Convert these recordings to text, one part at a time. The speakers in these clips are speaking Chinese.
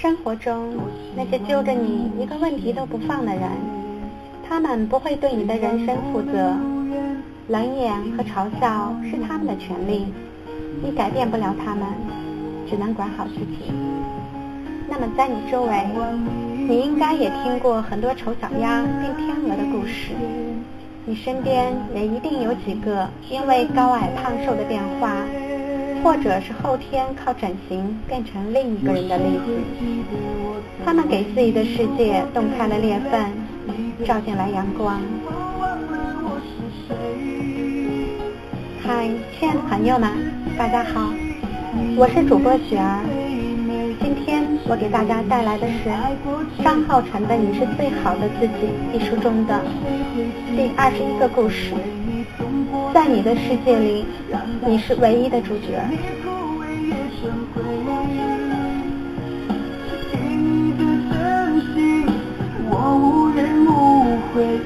生活中那些揪着你一个问题都不放的人，他们不会对你的人生负责。冷眼和嘲笑是他们的权利，你改变不了他们，只能管好自己。那么在你周围，你应该也听过很多丑小鸭变天鹅的故事。你身边也一定有几个因为高矮胖瘦的变化，或者是后天靠整形变成另一个人的例子。他们给自己的世界冻开了裂缝，照进来阳光。嗨，亲爱的朋友们，大家好，我是主播雪儿。今天我给大家带来的是张浩辰的《你是最好的自己》一书中的第二十一个故事。在你的世界里，你是唯一的主角。我无人无悔，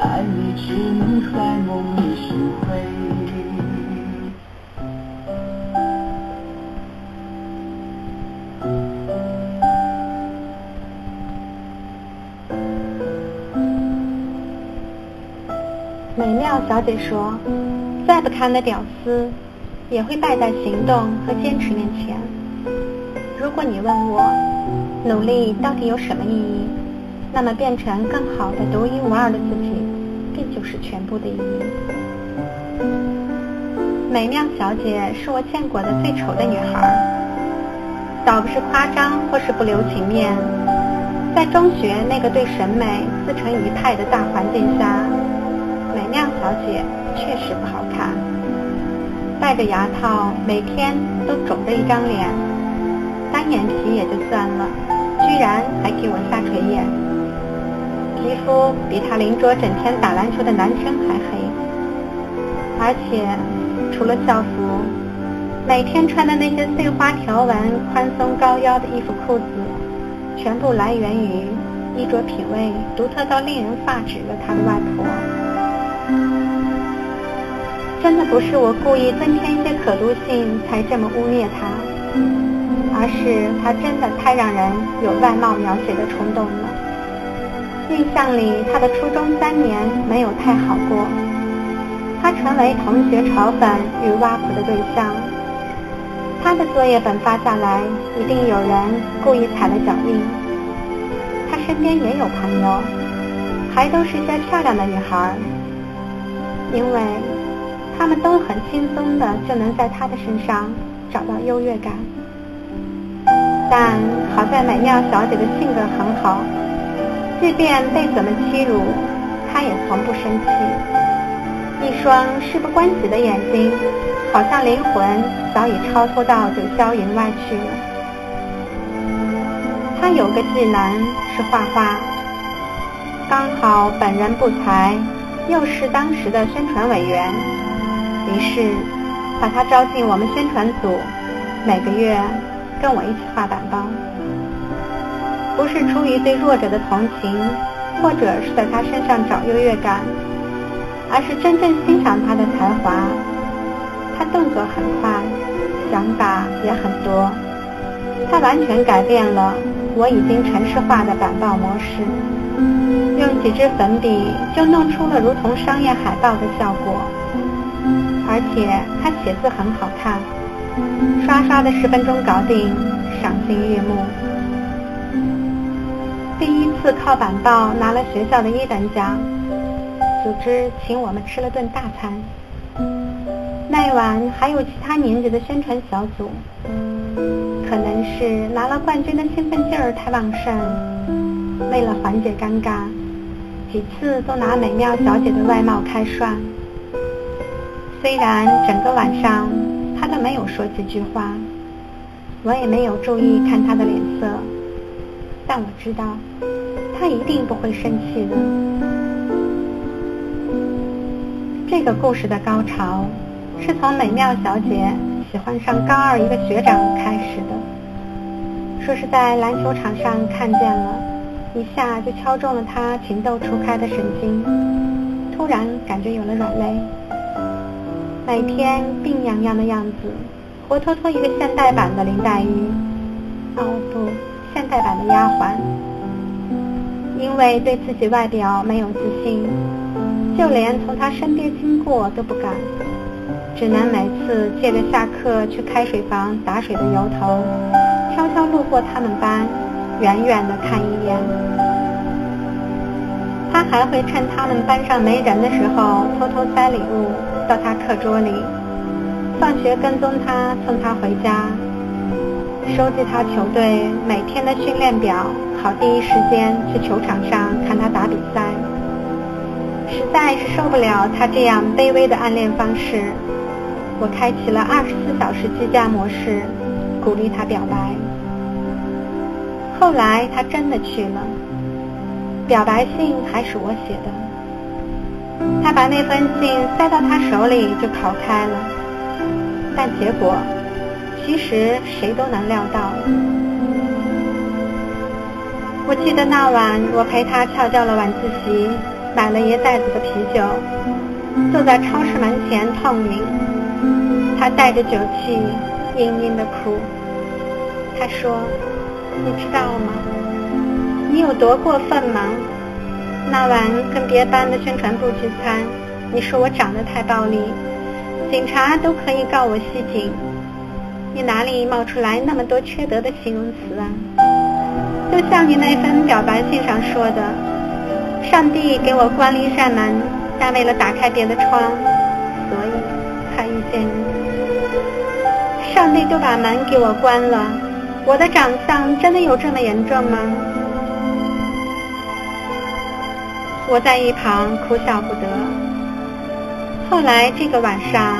爱你只能在梦里小姐说：“再不堪的屌丝，也会败在行动和坚持面前。如果你问我，努力到底有什么意义？那么变成更好的、独一无二的自己，便就是全部的意义。”美妙小姐是我见过的最丑的女孩，倒不是夸张或是不留情面，在中学那个对审美自成一派的大环境下。小姐确实不好看，戴着牙套，每天都肿着一张脸，单眼皮也就算了，居然还给我下垂眼，皮肤比她邻桌整天打篮球的男生还黑，而且除了校服，每天穿的那些碎花条纹、宽松高腰的衣服裤子，全部来源于衣着品味独特到令人发指的他的外婆。真的不是我故意增添一些可读性才这么污蔑他，而是他真的太让人有外貌描写的冲动了。印象里，他的初中三年没有太好过，他成为同学嘲讽与挖苦的对象。他的作业本发下来，一定有人故意踩了脚印。他身边也有朋友，还都是些漂亮的女孩，因为。他们都很轻松的就能在他的身上找到优越感，但好在美妙小姐的性格很好，即便被怎么欺辱，她也从不生气。一双事不关己的眼睛，好像灵魂早已超脱到九霄云外去了。她有个技能是画画，刚好本人不才，又是当时的宣传委员。于是，把他招进我们宣传组，每个月跟我一起画板报。不是出于对弱者的同情，或者是在他身上找优越感，而是真正欣赏他的才华。他动作很快，想法也很多。他完全改变了我已经城市化的板报模式，用几支粉笔就弄出了如同商业海报的效果。而且他写字很好看，刷刷的十分钟搞定，赏心悦目。第一次靠板报拿了学校的一等奖，组织请我们吃了顿大餐。那晚还有其他年级的宣传小组，可能是拿了冠军的兴奋劲儿太旺盛，为了缓解尴尬，几次都拿美妙小姐的外貌开涮。虽然整个晚上他都没有说几句话，我也没有注意看他的脸色，但我知道他一定不会生气的。这个故事的高潮是从美妙小姐喜欢上高二一个学长开始的，说是在篮球场上看见了，一下就敲中了他情窦初开的神经，突然感觉有了软肋。每天病怏怏的样子，活脱脱一个现代版的林黛玉。哦不，现代版的丫鬟。因为对自己外表没有自信，就连从她身边经过都不敢，只能每次借着下课去开水房打水的由头，悄悄路过他们班，远远的看一眼。他还会趁他们班上没人的时候，偷偷塞礼物到他课桌里，放学跟踪他，送他回家，收集他球队每天的训练表。好，第一时间去球场上看他打比赛。实在是受不了他这样卑微的暗恋方式，我开启了二十四小时机架模式，鼓励他表白。后来他真的去了，表白信还是我写的。他把那封信塞到他手里就跑开了，但结果其实谁都能料到。我记得那晚，我陪他翘掉了晚自习，买了一袋子的啤酒，坐在超市门前痛饮。他带着酒气，嘤嘤的哭。他说：“你知道吗？你有多过分吗？那晚跟别班的宣传部聚餐，你说我长得太暴力，警察都可以告我袭警。你哪里冒出来那么多缺德的形容词啊？”就像你那封表白信上说的，上帝给我关了一扇门，但为了打开别的窗，所以才遇见你。上帝都把门给我关了，我的长相真的有这么严重吗？我在一旁哭笑不得。后来这个晚上，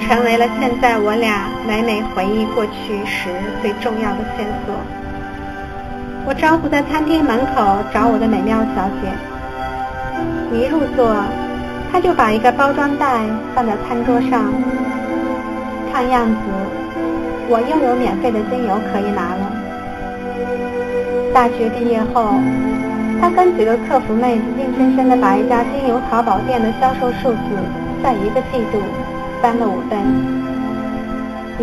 成为了现在我俩每每回忆过去时最重要的线索。我招呼在餐厅门口找我的美妙小姐，一入座，他就把一个包装袋放在餐桌上。看样子，我又有免费的精油可以拿了。大学毕业后，他跟几个客服妹子硬生生的把一家精油淘宝店的销售数字在一个季度翻了五倍。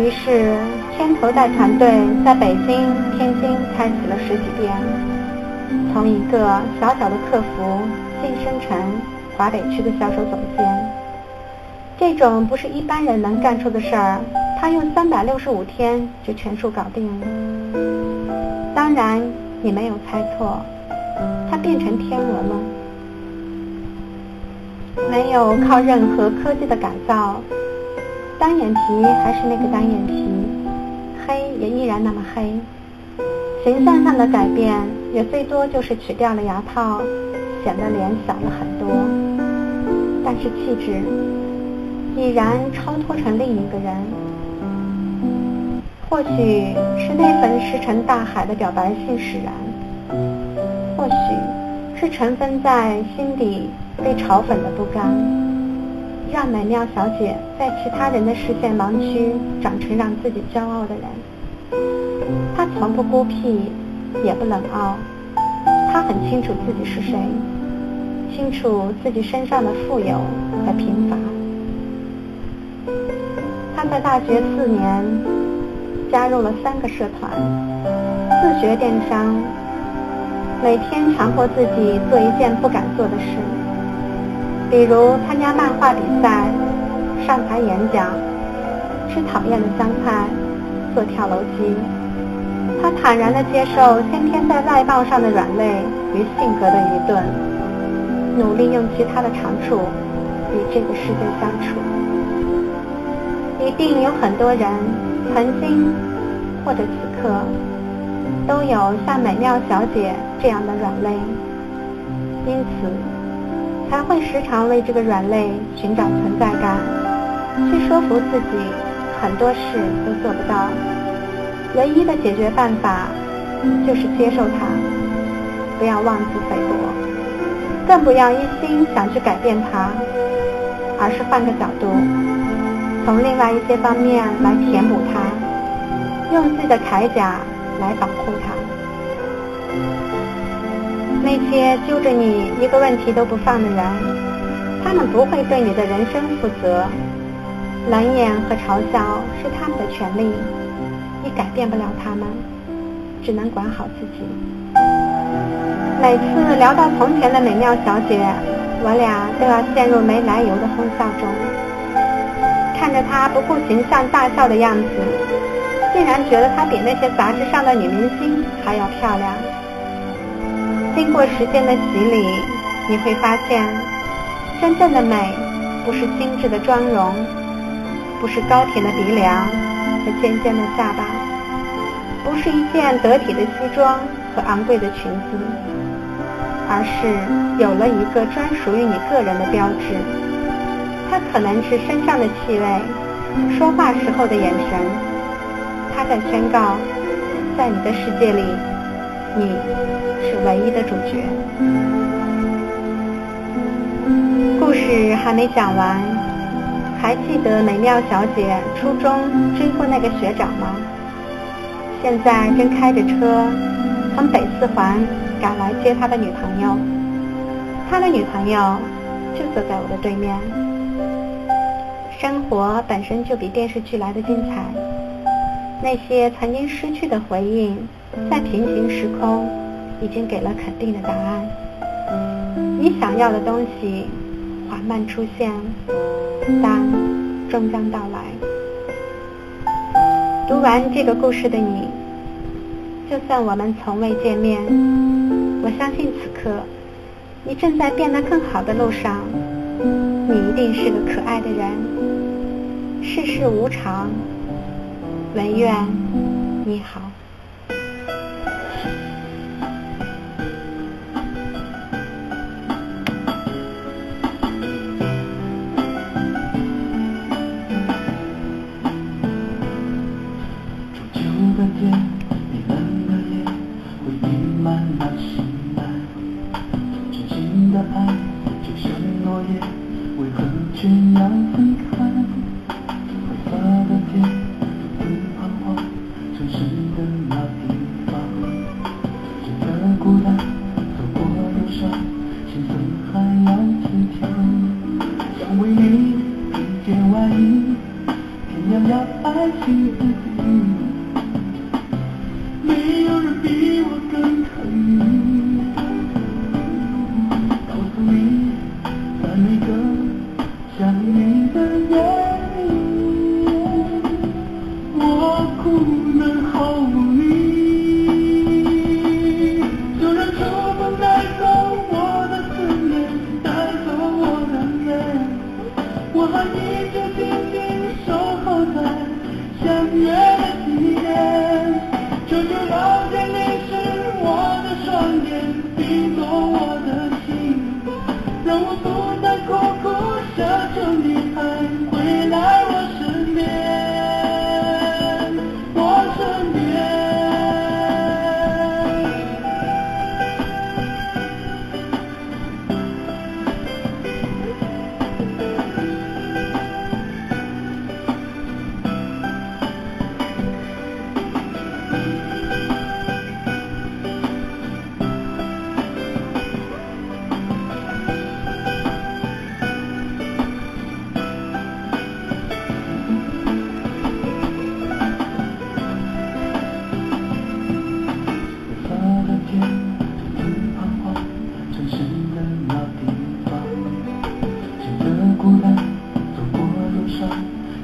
于是。天头带团队在北京、天津开启了实体店，从一个小小的客服晋升成华北区的销售总监。这种不是一般人能干出的事儿，他用三百六十五天就全数搞定了。当然，你没有猜错，他变成天鹅了，没有靠任何科技的改造，单眼皮还是那个单眼皮。黑也依然那么黑，形象上的改变也最多就是取掉了牙套，显得脸小了很多，但是气质已然超脱成另一个人。或许是那份石沉大海的表白信使然，是尘封在心底被嘲讽的不甘。让美妙小姐在其他人的视线盲区长成让自己骄傲的人。她从不孤僻，也不冷傲。她很清楚自己是谁，清楚自己身上的富有和贫乏。她在大学四年加入了三个社团，自学电商，每天强迫自己做一件不敢做的事。比如参加漫画比赛、上台演讲、吃讨厌的香菜、做跳楼机，他坦然地接受先天在外貌上的软肋与性格的愚钝，努力用其他的长处与这个世界相处。一定有很多人曾经或者此刻都有像美妙小姐这样的软肋，因此。才会时常为这个软肋寻找存在感，去说服自己很多事都做不到。唯一的解决办法就是接受它，不要妄自菲薄，更不要一心想去改变它，而是换个角度，从另外一些方面来填补它，用自己的铠甲来保护他。那些揪着你一个问题都不放的人，他们不会对你的人生负责。冷眼和嘲笑是他们的权利，你改变不了他们。只能管好自己。每次聊到从前的美妙小姐，我俩都要陷入没来由的哄笑中。看着她不顾形象大笑的样子，竟然觉得她比那些杂志上的女明星还要漂亮。经过时间的洗礼，你会发现，真正的美不是精致的妆容，不是高挺的鼻梁和尖尖的下巴，不是一件得体的西装和昂贵的裙子，而是有了一个专属于你个人的标志。它可能是身上的气味，说话时候的眼神，在宣告，在你的世界里，你是唯一的主角。故事还没讲完，还记得美妙小姐初中追过那个学长吗？现在正开着车从北四环赶来接他的女朋友，他的女朋友就坐在我的对面。生活本身就比电视剧来的精彩，那些曾经失去的回应，在平行时空已经给了肯定的答案。你想要的东西缓慢出现，但终将到来。读完这个故事的你，就算我们从未见面，我相信此刻你正在变得更好的路上。你一定是个可爱的人。世事无常，文苑你好。爱情里，没有人比我更疼你。告诉你，每一个想你的夜里，我哭得好无力。就让秋风带走我的思念，带走我的泪，我还你。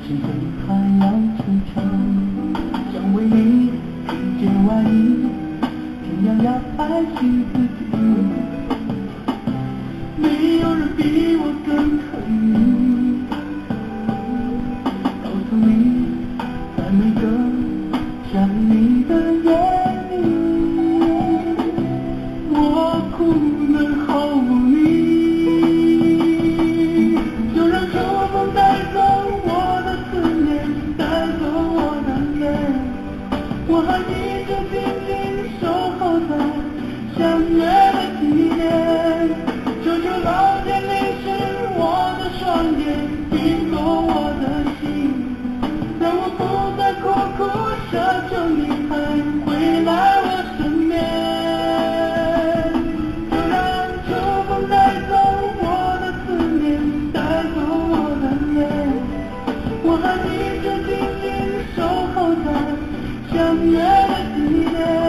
是否还要惆怅？想为你披件外衣，天涯呀海角。我还一直静静守候在相约的地点求求老天淋湿我的双眼冰冻我的心让我不再苦苦奢求你还回来我身边就让秋风带走我的思念带走我的泪我还一直静静守候在相约的地点。